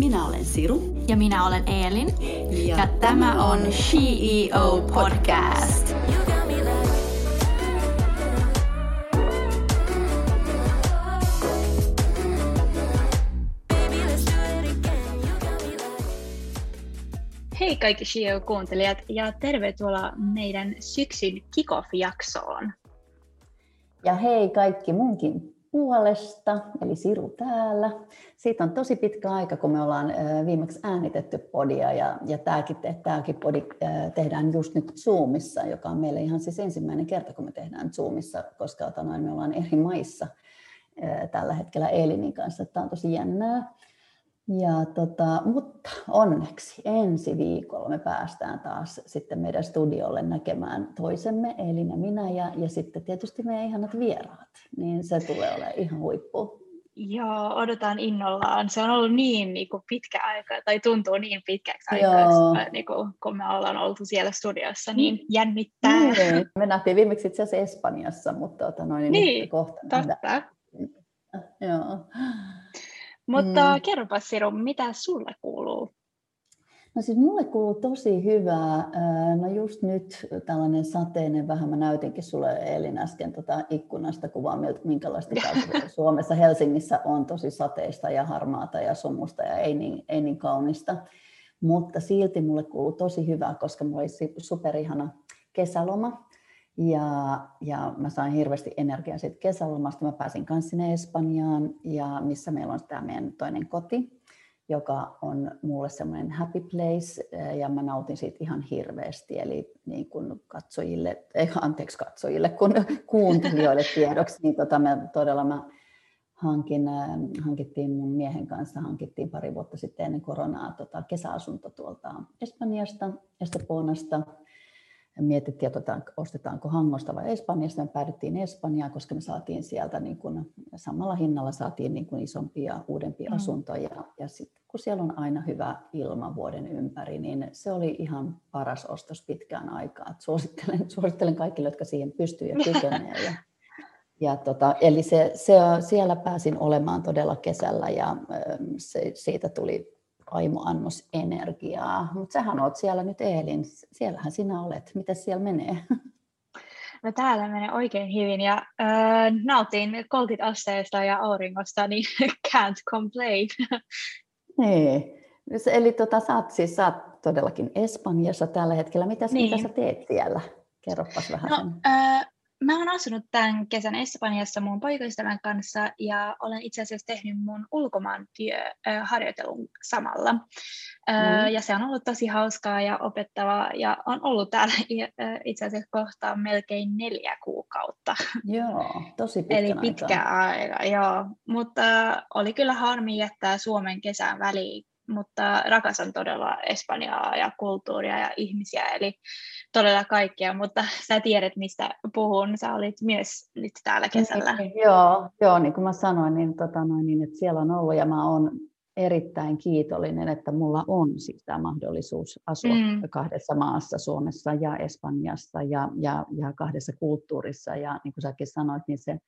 Minä olen Siru. Ja minä olen Eelin. Ja, Ja tämä on CEO Podcast. Hei kaikki CEO-kuuntelijat ja tervetuloa meidän syksyn kickoff-jaksoon. Ja hei kaikki munkin puolesta, eli Siru täällä. Siitä on tosi pitkä aika, kun me ollaan viimeksi äänitetty podia, ja, ja tämäkin, tämäkin podi tehdään just nyt Zoomissa, joka on meille ihan siis ensimmäinen kerta, kun me tehdään Zoomissa, koska ota noin, me ollaan eri maissa tällä hetkellä Elinin kanssa. Tämä on tosi jännää. Ja tota, mutta onneksi ensi viikolla me päästään taas sitten meidän studiolle näkemään toisemme, Elin ja minä, ja, ja sitten tietysti meidän ihanat vieraat, niin se tulee olemaan ihan huippu. Joo, odotan innollaan. Se on ollut niin, niin kuin pitkä aika, tai tuntuu niin pitkäksi aikaa, niin kuin, kun me ollaan oltu siellä studiossa, niin jännittää. Niin. Me nähtiin viimeksi itse asiassa Espanjassa, mutta tota noin, niin, nyt kohta totta. Joo. Mutta Mm. kerropa Siru, mitä sulle kuuluu? No siis mulle kuuluu tosi hyvää. Ää, No just nyt tällainen sateinen, vähän mä näytinkin sulle Elin äsken tota ikkunasta kuvaa, minkälaista Suomessa Helsingissä on tosi sateista ja harmaata ja sumusta ja ei niin, ei niin kaunista. Mutta silti mulle kuuluu tosi hyvää, koska mulla oli superihana kesäloma. Ja, ja mä sain hirveästi energiaa siitä kesälomasta. Mä pääsin kanssa sinne Espanjaan, ja missä meillä on tämä meidän toinen koti joka on mulle semmoinen happy place ja mä nautin siitä ihan hirveästi. Eli niin kuin katsojille, ei anteeksi katsojille, kun kuuntelijoille tiedoksi, niin tota me todella mä hankin, eh, hankittiin mun miehen kanssa, hankittiin pari vuotta sitten ennen koronaa tota kesäasunto tuolta Espanjasta, Esteponasta. Mietittiin, että ostetaanko Hangosta vai Espanjasta. Me päädyttiin Espanjaan, koska me saatiin sieltä niin kuin, samalla hinnalla saatiin niin kuin isompia, uudempia Mm. mm. asuntoja. Ja sitten kun siellä on aina hyvä ilma vuoden ympäri, niin se oli ihan paras ostos pitkään aikaa. Et suosittelen, suosittelen kaikille, jotka siihen pystyy ja kykenee. Ja, ja tota, eli se, se, siellä pääsin olemaan todella kesällä ja se, siitä tuli aimo annos energiaa. Mutta sähän oot siellä nyt Eelin, siellähän sinä olet. Miten siellä menee? No täällä menee oikein hyvin ja äh, nautin 30 asteesta ja auringosta, niin can't complain. Niin. Eli tota, sä, oot, siis, sä oot todellakin Espanjassa tällä hetkellä. Mitäs, Niin. mitä sä teet siellä? Kerropas vähän No, sen. äh, mä oon asunut tämän kesän Espanjassa mun poikaystävän kanssa ja olen itse asiassa tehnyt mun ulkomaan työharjoitelun samalla. Mm. Ja se on ollut tosi hauskaa ja opettavaa ja on ollut täällä äh, itse asiassa kohta melkein neljä kuukautta. Joo, tosi pitkän Eli pitkä aika, joo. Mutta äh, oli kyllä harmi jättää Suomen kesän väliin, mutta rakastan todella Espanjaa ja kulttuuria ja ihmisiä, eli todella kaikkea, mutta sä tiedät, mistä puhun. Sä olit myös nyt täällä kesällä. Niin, joo, joo, niin kuin mä sanoin, niin, tota noin, niin että siellä on ollut ja mä oon erittäin kiitollinen, että mulla on siis tämä mahdollisuus asua Mm. mm. kahdessa maassa, Suomessa ja Espanjassa ja, ja, ja kahdessa kulttuurissa. Ja niin kuin säkin sanoit, niin se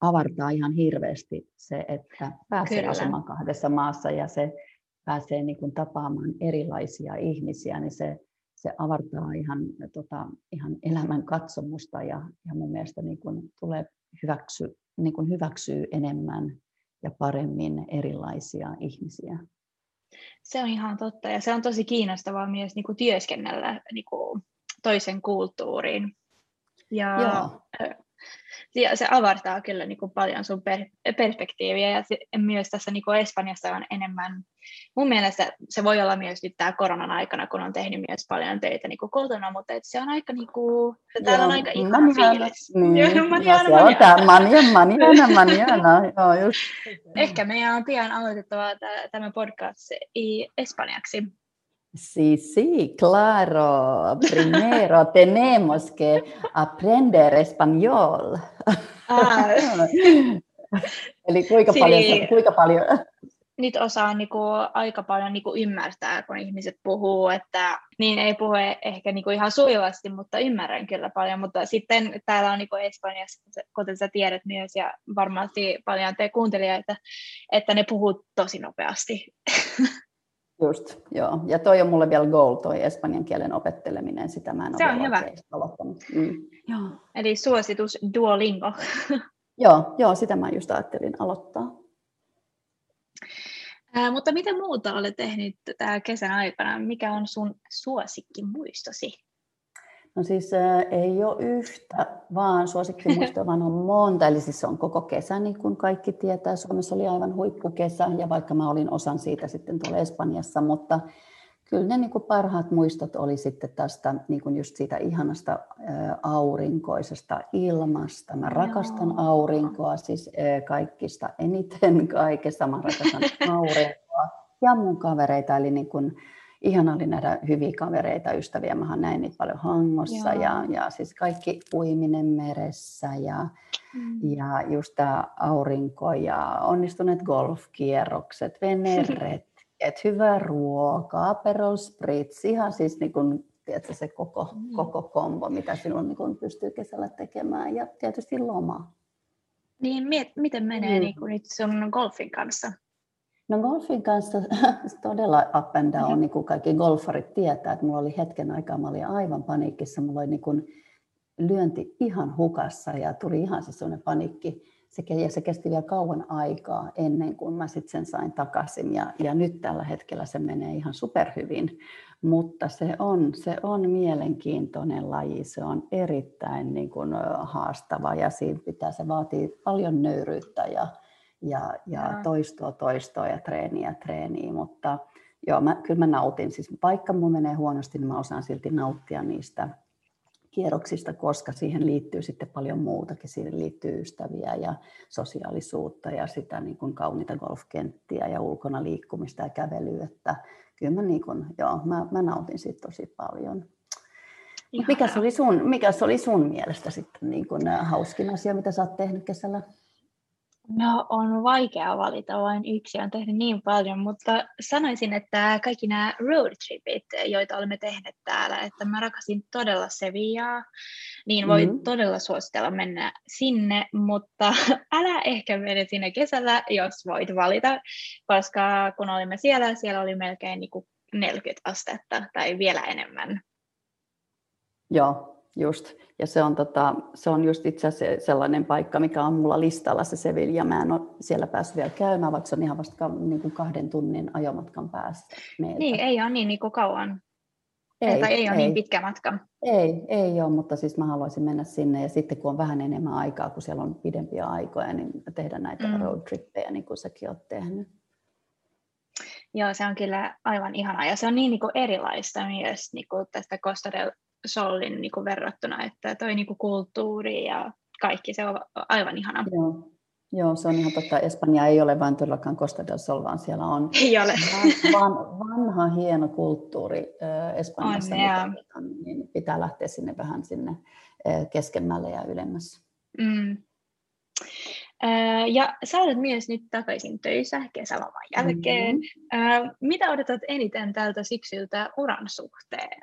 avartaa ihan hirveästi se, että pääsee Kyllä. asumaan kahdessa maassa ja se pääsee niin kuin tapaamaan erilaisia ihmisiä, niin se, se avartaa ihan, tota, ihan elämän katsomusta ja, ja mun mielestä niin kuin tulee hyväksy, niin kuin hyväksyy enemmän ja paremmin erilaisia ihmisiä. Se on ihan totta ja se on tosi kiinnostavaa myös niin kuin työskennellä niin kuin toisen kulttuuriin. Ja Joo. Ja se avartaa kyllä niin kuin paljon sun per, perspektiiviä ja se, myös tässä niin kuin Espanjassa on enemmän, mun mielestä se voi olla myös nyt tämä koronan aikana, kun on tehnyt myös paljon töitä niin kuin kotona, mutta et se on aika niin kuin, täällä on aika ihana manjana. fiilis. Niin, Joo, ja manjana, siellä on tämä manjana, manjana, manjana. Joo, just. Ehkä meidän on pian aloitettava tä- tämä podcast espanjaksi. Sí, sí, claro. Primero tenemos que aprender español. Ah, Eli kuinka paljon, kuinka paljon nyt osaa niinku aika paljon niinku ymmärtää, kun ihmiset puhuu, että niin ei puhu ehkä niinku ihan sujuvasti, mutta ymmärrän kyllä paljon. Mutta sitten täällä on niinku Espanjassa, kuten sä tiedät myös, ja varmasti paljon te kuuntelijoita, että ne puhuu tosi nopeasti. Just, joo. Ja toi on mulle vielä goal, toi espanjan kielen opetteleminen, sitä mä en Se ole on hyvä. aloittanut. Mm. Joo. Eli suositus Duolingo. Joo, joo, sitä mä just ajattelin aloittaa. Ää, mutta mitä muuta olet tehnyt tää kesän aikana? Mikä on sun suosikkimuistosi? No siis äh, ei ole yhtä, vaan suosikkimuistoja vaan on monta. Eli siis se on koko kesä, niin kuin kaikki tietää. Suomessa oli aivan huippukesä, ja vaikka mä olin osan siitä sitten tuolla Espanjassa, mutta kyllä ne niin kuin parhaat muistot oli sitten tästä niin kuin just siitä ihanasta äh, aurinkoisesta ilmasta. Mä rakastan Joo. aurinkoa, siis äh, kaikista eniten kaikesta. Mä rakastan aurinkoa ja mun kavereita, eli niin kuin, ihana oli nähdä hyviä kavereita, ystäviä. Mä näin niitä paljon Hangossa Joo. ja, ja siis kaikki uiminen meressä ja, ja just tämä aurinko ja onnistuneet golfkierrokset, veneretket, hyvä ruoka, Aperol Spritz, ihan siis niin kuin, tiedätkö, se koko, Mm. koko kombo, mitä silloin niin kuin pystyy kesällä tekemään ja tietysti loma. Niin, miet, miten menee Mm. niin kuin nyt sun golfin kanssa? No golfin kanssa todella up and down, niin kuin kaikki golfarit tietää, että mulla oli hetken aikaa, mä olin aivan paniikissa, mulla oli niin kuin lyönti ihan hukassa ja tuli ihan se sellainen paniikki. Se, ja se kesti vielä kauan aikaa ennen kuin mä sitten sen sain takaisin ja, ja nyt tällä hetkellä se menee ihan superhyvin. Mutta se on, se on mielenkiintoinen laji, se on erittäin niin kuin, haastava ja siinä pitää, se vaatii paljon nöyryyttä ja, ja, ja toistoa, toistoa ja treeniä, treeniä, mutta joo, mä, kyllä mä nautin. Siis vaikka mun menee huonosti, niin mä osaan silti nauttia niistä kierroksista, koska siihen liittyy sitten paljon muutakin. Siihen liittyy ystäviä ja sosiaalisuutta ja sitä niin kuin kauniita golfkenttiä ja ulkona liikkumista ja kävelyä. Että kyllä mä, niin kuin, joo, mä, mä nautin siitä tosi paljon. Mikä Ihanaa. oli sun, mikä oli sun mielestä sitten niin kuin, ä, hauskin asia, mitä sä oot tehnyt kesällä? No on vaikea valita, vain yksi on tehnyt niin paljon, mutta sanoisin, että kaikki nämä road tripit, joita olemme tehneet täällä, että mä rakasin todella Sevillaa, niin voin Mhm. todella suositella mennä sinne, mutta älä ehkä mene sinne kesällä, jos voit valita, koska kun olimme siellä, siellä oli melkein niin kuin 40 astetta tai vielä enemmän. Joo, just. Ja se on, tota, se on just itse asiassa sellainen paikka, mikä on mulla listalla se Sevilla. Mä en ole siellä päässyt vielä käymään, vaikka se on ihan vasta niin kuin kahden tunnin ajomatkan päästä meiltä. Niin, ei ole niin, niin kuin kauan, ei, tai ei ole niin pitkä matka. Ei, ei ole, mutta siis mä haluaisin mennä sinne ja sitten kun on vähän enemmän aikaa, kun siellä on pidempiä aikoja, niin tehdä näitä Mm. road trippejä, niin kuin säkin oot tehnyt. Joo, se on kyllä aivan ihanaa ja se on niin, niin kuin erilaista myös niin kuin tästä Costa del Solin niin kuin verrattuna, että toi niin kuin kulttuuri ja kaikki, se on aivan ihana. Joo. Joo, se on ihan totta. Espanja ei ole vain todellakaan Costa del Sol, vaan siellä on Ei ole. van, vanha hieno kulttuuri Espanjassa, On, niin pitää lähteä sinne vähän sinne keskemmälle ja ylemmäs. Mm. Ja sä olet myös nyt takaisin töissä kesäloman jälkeen. Mm-hmm. Mitä odotat eniten tältä syksyltä uran suhteen?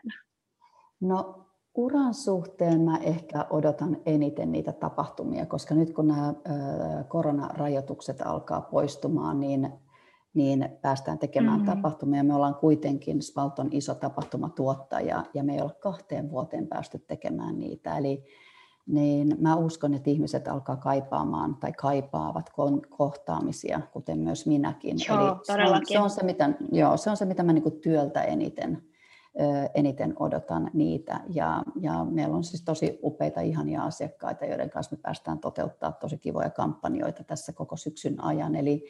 No uran suhteen mä ehkä odotan eniten niitä tapahtumia, koska nyt kun nämä koronarajoitukset alkaa poistumaan, niin, niin päästään tekemään Mhm. mm-hmm. tapahtumia. Me ollaan kuitenkin Spalton iso tapahtumatuottaja ja me ei olla kahteen vuoteen päästy tekemään niitä. Eli niin mä uskon, että ihmiset alkaa kaipaamaan tai kaipaavat kohtaamisia, kuten myös minäkin. Joo, Eli se on, se on se, mitä, joo, se on se, mitä mä niinku työltä eniten, eniten odotan niitä. Ja, ja meillä on siis tosi upeita, ihania asiakkaita, joiden kanssa me päästään toteuttaa tosi kivoja kampanjoita tässä koko syksyn ajan. Eli,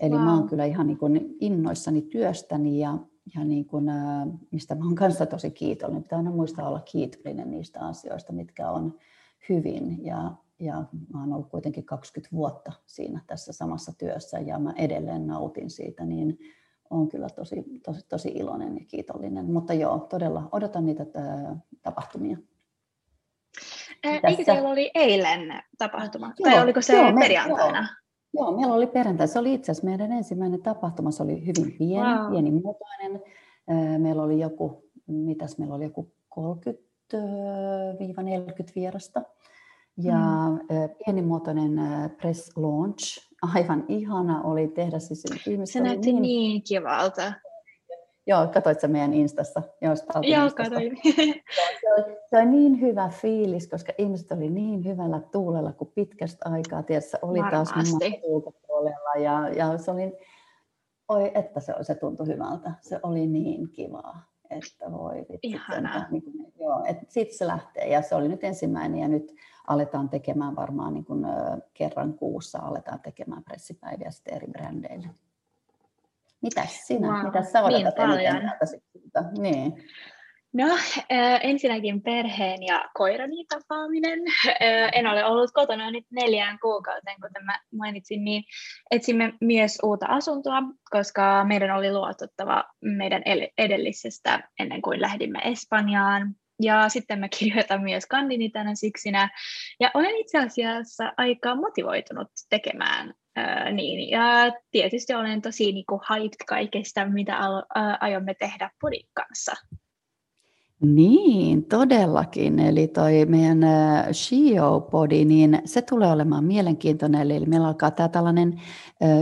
eli wow. mä oon kyllä ihan niin kuin innoissani työstäni ja, ja niin kuin, mistä mä oon kanssa tosi kiitollinen. Pitää aina muistaa olla kiitollinen niistä asioista, mitkä on hyvin. Ja, ja mä oon ollut kuitenkin 20 vuotta siinä tässä samassa työssä ja mä edelleen nautin siitä, niin on kyllä tosi, tosi, tosi iloinen ja kiitollinen. Mutta joo, todella odotan niitä tapahtumia. Ää, Eikö teillä oli eilen tapahtuma? Joo, tai oliko se joo, me- perjantaina? Joo, meillä oli perjantai. Se oli itse asiassa meidän ensimmäinen tapahtuma. Se oli hyvin pieni, Wow. pienimuotoinen. Meillä oli joku, mitäs meillä oli, joku 30-40 vierasta. Ja mm. pienimuotoinen press launch, aivan ihana oli tehdä siis Se näytti niin niin kivalta. Joo, katsoit sä meidän Instassa? Joo, Joo katsoin. se, oli, se oli niin hyvä fiilis, koska ihmiset oli niin hyvällä tuulella kuin pitkästä aikaa. Tiedätkö, oli Varmasti. taas ulkopuolella ja, ja se oli, oi että se, se tuntui hyvältä. Se oli niin kivaa, että voi vitsi. Niin kuin, joo, että siitä se lähtee ja se oli nyt ensimmäinen ja nyt aletaan tekemään varmaan niin kuin, kerran kuussa aletaan tekemään pressipäiviä sitten eri brändeille. Mitäs sinä? Wow, Mitäs sä odotat niin paljon. Niin. No, ensinnäkin perheen ja koirani tapaaminen. En ole ollut kotona nyt neljään kuukauteen, kuten mä mainitsin, niin etsimme myös uutta asuntoa, koska meidän oli luotettava meidän edellisestä ennen kuin lähdimme Espanjaan. Ja sitten mä kirjoitan myös kandini tänä syksynä. Ja olen itse asiassa aika motivoitunut tekemään äh, niin. Ja tietysti olen tosi niin kuin, hyped kaikesta, mitä aiomme tehdä podin kanssa. Niin, todellakin. Eli toi meidän Shio-podi, niin se tulee olemaan mielenkiintoinen. Eli meillä alkaa tämä tällainen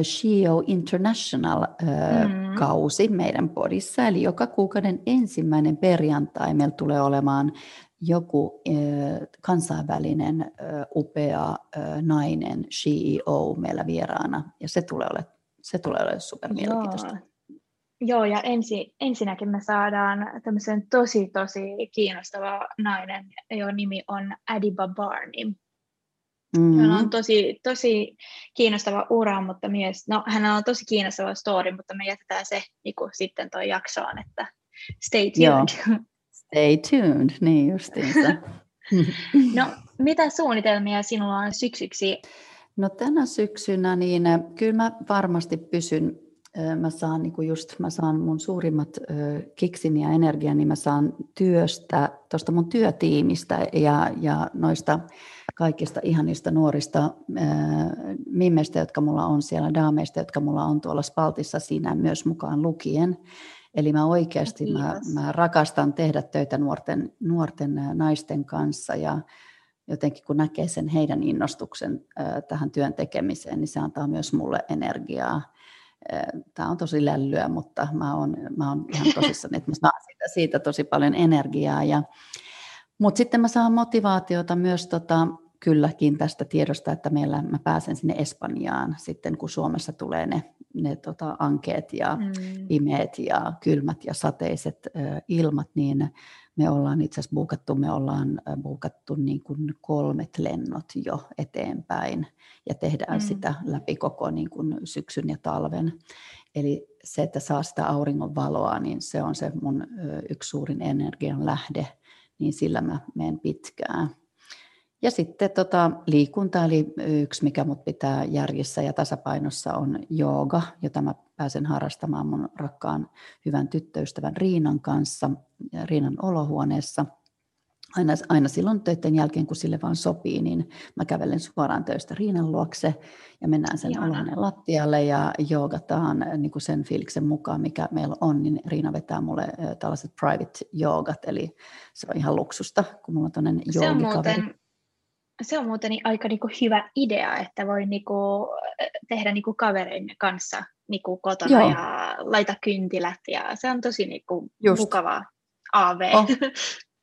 Shio International-kausi mm. meidän podissa. Eli joka kuukauden ensimmäinen perjantai meillä tulee olemaan joku kansainvälinen upea nainen, CEO, meillä vieraana. Ja se tulee olemaan, se tulee olemaan super mielenkiintoista. Joo, ja ensi, ensinnäkin me saadaan tämmöisen tosi, tosi kiinnostava nainen, jonka nimi on Adiba Barney. Mm-hmm. Hän on tosi, tosi kiinnostava ura, mutta myös, no hänellä on tosi kiinnostava story, mutta me jätetään se niin kuin, sitten tuo jaksoon, että stay tuned. Joo. Stay tuned, niin justiinsa. no, mitä suunnitelmia sinulla on syksyksi? No tänä syksynä, niin kyllä mä varmasti pysyn mä saan, niin kuin just, mä saan mun suurimmat kiksin ja energian, niin mä saan työstä, tuosta mun työtiimistä ja, ja noista kaikista ihanista nuorista mimmeistä, jotka mulla on siellä, daameista, jotka mulla on tuolla Spaltissa siinä myös mukaan lukien. Eli mä oikeasti mä, mä rakastan tehdä töitä nuorten, nuorten naisten kanssa ja jotenkin kun näkee sen heidän innostuksen tähän työn tekemiseen, niin se antaa myös mulle energiaa tämä on tosi lällyä, mutta mä oon, mä oon ihan tosissani, että mä saan siitä, siitä tosi paljon energiaa. Ja, mutta sitten mä saan motivaatiota myös tota, kylläkin tästä tiedosta, että meillä mä pääsen sinne Espanjaan sitten, kun Suomessa tulee ne, ne tota, ankeet ja mm. pimeät ja kylmät ja sateiset ö, ilmat, niin me ollaan itse asiassa buukattu, me ollaan buukattu niin kuin kolmet lennot jo eteenpäin ja tehdään mm. sitä läpi koko niin kuin syksyn ja talven. Eli se, että saa sitä auringon valoa, niin se on se mun yksi suurin energian lähde, niin sillä mä menen pitkään. Ja sitten tota, liikunta, eli yksi mikä mut pitää järjissä ja tasapainossa on jooga, jota mä pääsen harrastamaan mun rakkaan hyvän tyttöystävän Riinan kanssa, Riinan olohuoneessa. Aina, aina silloin töiden jälkeen, kun sille vaan sopii, niin mä kävelen suoraan töistä Riinan luokse ja mennään sen Ihana. olohuoneen lattialle ja joogataan niin kuin sen fiiliksen mukaan, mikä meillä on, niin Riina vetää mulle tällaiset private joogat, eli se on ihan luksusta, kun mulla on tuollainen joogikaveri se on muuten aika niinku hyvä idea, että voi niinku tehdä niinku kaverin kanssa niinku kotona Joo. ja laita kyntilät ja se on tosi niinku mukavaa AV. Oh.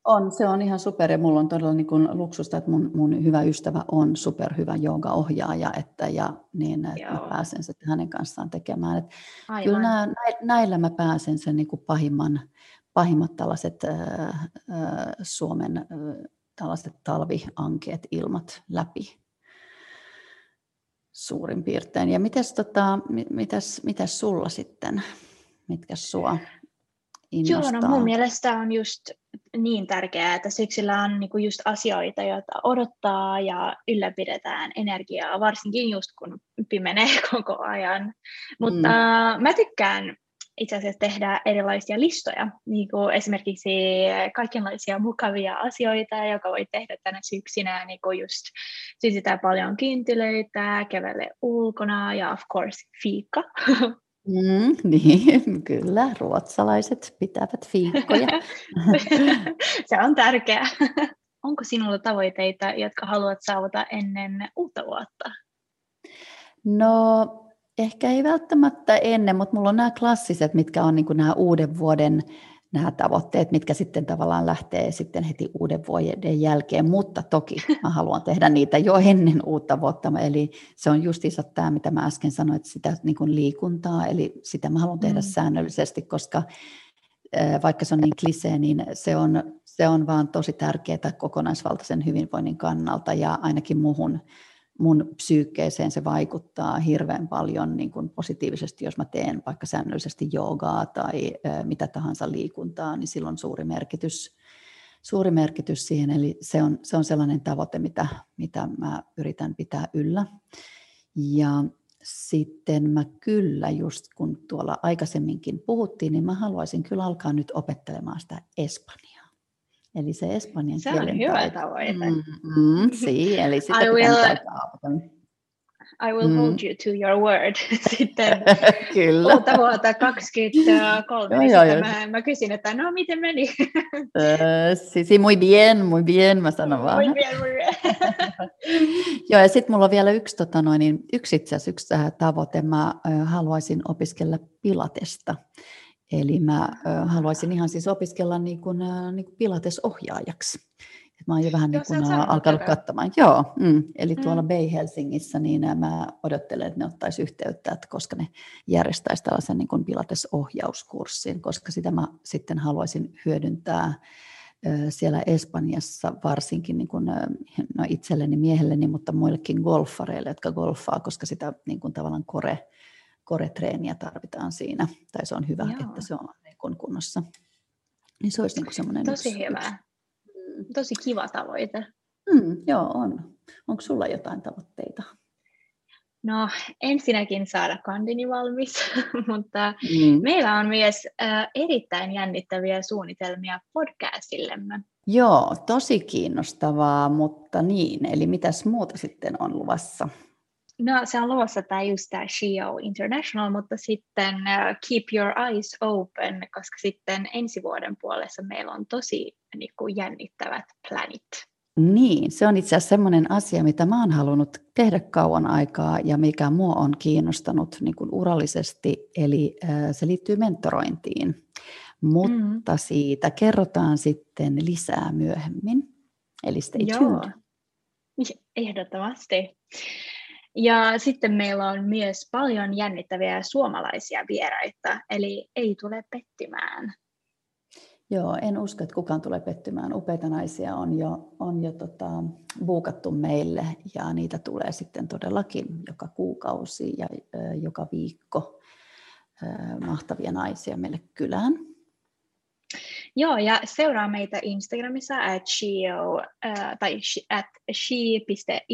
On, se on ihan super ja mulla on todella niin kuin luksusta, että mun, mun hyvä ystävä on superhyvä ohjaaja että, ja niin, että mä pääsen sitten hänen kanssaan tekemään. Että kyllä nää, näillä mä pääsen sen niin kuin pahimman, pahimmat tällaiset äh, äh, Suomen äh, tällaiset talviankeet ilmat läpi suurin piirtein. Ja mitäs, tota, mitäs, mitäs sulla sitten? Mitkä sua innostaa? Joo, no mun mielestä on just niin tärkeää, että syksyllä on niinku just asioita, joita odottaa ja ylläpidetään energiaa, varsinkin just kun pimenee koko ajan. Mutta mm. mä tykkään itse asiassa tehdä erilaisia listoja, niin kuin esimerkiksi kaikenlaisia mukavia asioita, joka voi tehdä tänä syksynä, niin kuin just sytytään paljon kynttilöitä, kävele ulkona ja of course fiikka. Mm, niin, kyllä, ruotsalaiset pitävät fiikkoja. Se on tärkeää. Onko sinulla tavoitteita, jotka haluat saavuttaa ennen uutta vuotta? No Ehkä ei välttämättä ennen, mutta mulla on nämä klassiset, mitkä on niin nämä uuden vuoden nämä tavoitteet, mitkä sitten tavallaan lähtee sitten heti uuden vuoden jälkeen, mutta toki mä haluan tehdä niitä jo ennen uutta vuotta, eli se on justiinsa tämä, mitä mä äsken sanoin, että sitä niin kuin liikuntaa, eli sitä mä haluan tehdä mm. säännöllisesti, koska vaikka se on niin klisee, niin se on, se on vaan tosi tärkeää kokonaisvaltaisen hyvinvoinnin kannalta. Ja ainakin muuhun mun psyykkeeseen se vaikuttaa hirveän paljon niin kuin positiivisesti, jos mä teen vaikka säännöllisesti joogaa tai mitä tahansa liikuntaa, niin silloin suuri merkitys, suuri merkitys siihen. Eli se on, se on sellainen tavoite, mitä, mitä mä yritän pitää yllä. Ja sitten mä kyllä, just kun tuolla aikaisemminkin puhuttiin, niin mä haluaisin kyllä alkaa nyt opettelemaan sitä Espanjaa. Eli se espanjan Se on hyvä tavoite. Mm, mm, si, eli sitä I will, I will mm. hold you to your word. Sitten Kyllä. uutta vuotta 23, niin joo, joo, mä, mä kysyn, että no miten meni? si, si, muy bien, muy bien, mä sanon vaan. Muy bien, muy bien. joo, ja sitten mulla on vielä yksi, tota noin, niin yksi itse asiassa yksi tavoite. Mä äh, haluaisin opiskella pilatesta. Eli mä haluaisin ihan siis opiskella niin kuin, niin kuin pilatesohjaajaksi. Et mä oon jo vähän niin kuin alkanut katsomaan. Joo, mm, eli mm. tuolla Bay Helsingissä niin mä odottelen, että ne ottaisi yhteyttä, että koska ne järjestäisi tällaisen niin kuin pilatesohjauskurssin, koska sitä mä sitten haluaisin hyödyntää siellä Espanjassa varsinkin niin kuin, no itselleni, miehelleni, mutta muillekin golfareille, jotka golfaa, koska sitä niin kuin tavallaan kore, koretreeniä tarvitaan siinä, tai se on hyvä, Joo. että se on niin kuin kunnossa. Niin se olisi niin kuin semmoinen Tosi yksi, hyvä. Yksi. Tosi kiva tavoite. Mm, joo, on. Onko sulla jotain tavoitteita? No ensinnäkin saada kandini valmis, mutta mm. meillä on myös äh, erittäin jännittäviä suunnitelmia podcastillemme. Joo, tosi kiinnostavaa, mutta niin, eli mitäs muuta sitten on luvassa? No se on luvassa tämä just tämä Shio International, mutta sitten uh, keep your eyes open, koska sitten ensi vuoden puolessa meillä on tosi niin kuin, jännittävät planit. Niin, se on itse asiassa sellainen asia, mitä mä oon halunnut tehdä kauan aikaa ja mikä mua on kiinnostanut niin kuin urallisesti, eli äh, se liittyy mentorointiin. Mutta mm. siitä kerrotaan sitten lisää myöhemmin, eli stay Joo. tuned. Ehdottomasti. Ja sitten meillä on myös paljon jännittäviä suomalaisia vieraita, eli ei tule pettymään. Joo, en usko, että kukaan tulee pettymään. Upeita naisia on jo, on jo tota, buukattu meille ja niitä tulee sitten todellakin joka kuukausi ja ö, joka viikko ö, mahtavia naisia meille kylään. Joo, ja seuraa meitä Instagramissa at shio, äh, tai at she.i.o.pod,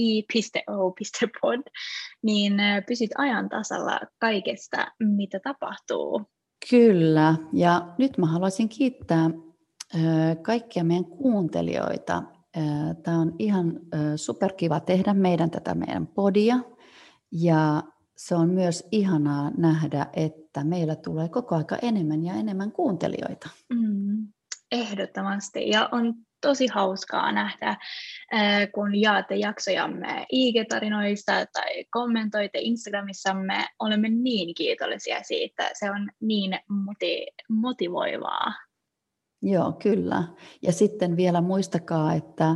niin äh, pysyt ajan tasalla kaikesta, mitä tapahtuu. Kyllä, ja nyt mä haluaisin kiittää äh, kaikkia meidän kuuntelijoita. Tämä on ihan superkiva tehdä meidän tätä meidän podia, ja se on myös ihanaa nähdä, että meillä tulee koko aika enemmän ja enemmän kuuntelijoita. Mm, ehdottomasti. Ja on tosi hauskaa nähdä, kun jaatte jaksojamme IG-tarinoista tai kommentoitte Instagramissamme. Olemme niin kiitollisia siitä. Se on niin moti- motivoivaa. Joo, kyllä. Ja sitten vielä muistakaa, että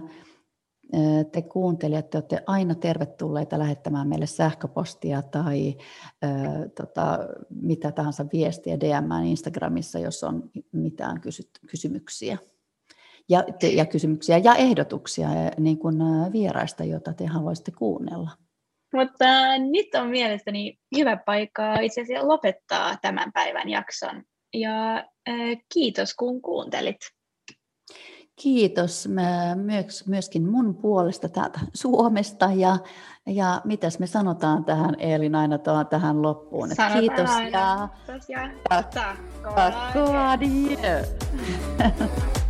te kuuntelijat, te olette aina tervetulleita lähettämään meille sähköpostia tai ö, tota, mitä tahansa viestiä DM Instagramissa, jos on mitään kysy- kysymyksiä. Ja, te, ja kysymyksiä ja ehdotuksia niin kuin vieraista, joita te haluaisitte kuunnella. Mutta nyt on mielestäni hyvä paikka itse asiassa lopettaa tämän päivän jakson. Ja äh, kiitos kun kuuntelit. Kiitos myös, myöskin mun puolesta täältä Suomesta ja, ja mitäs me sanotaan tähän Eelin aina tähän loppuun. Sanotaan kiitos aina. ja, ja takko adieu.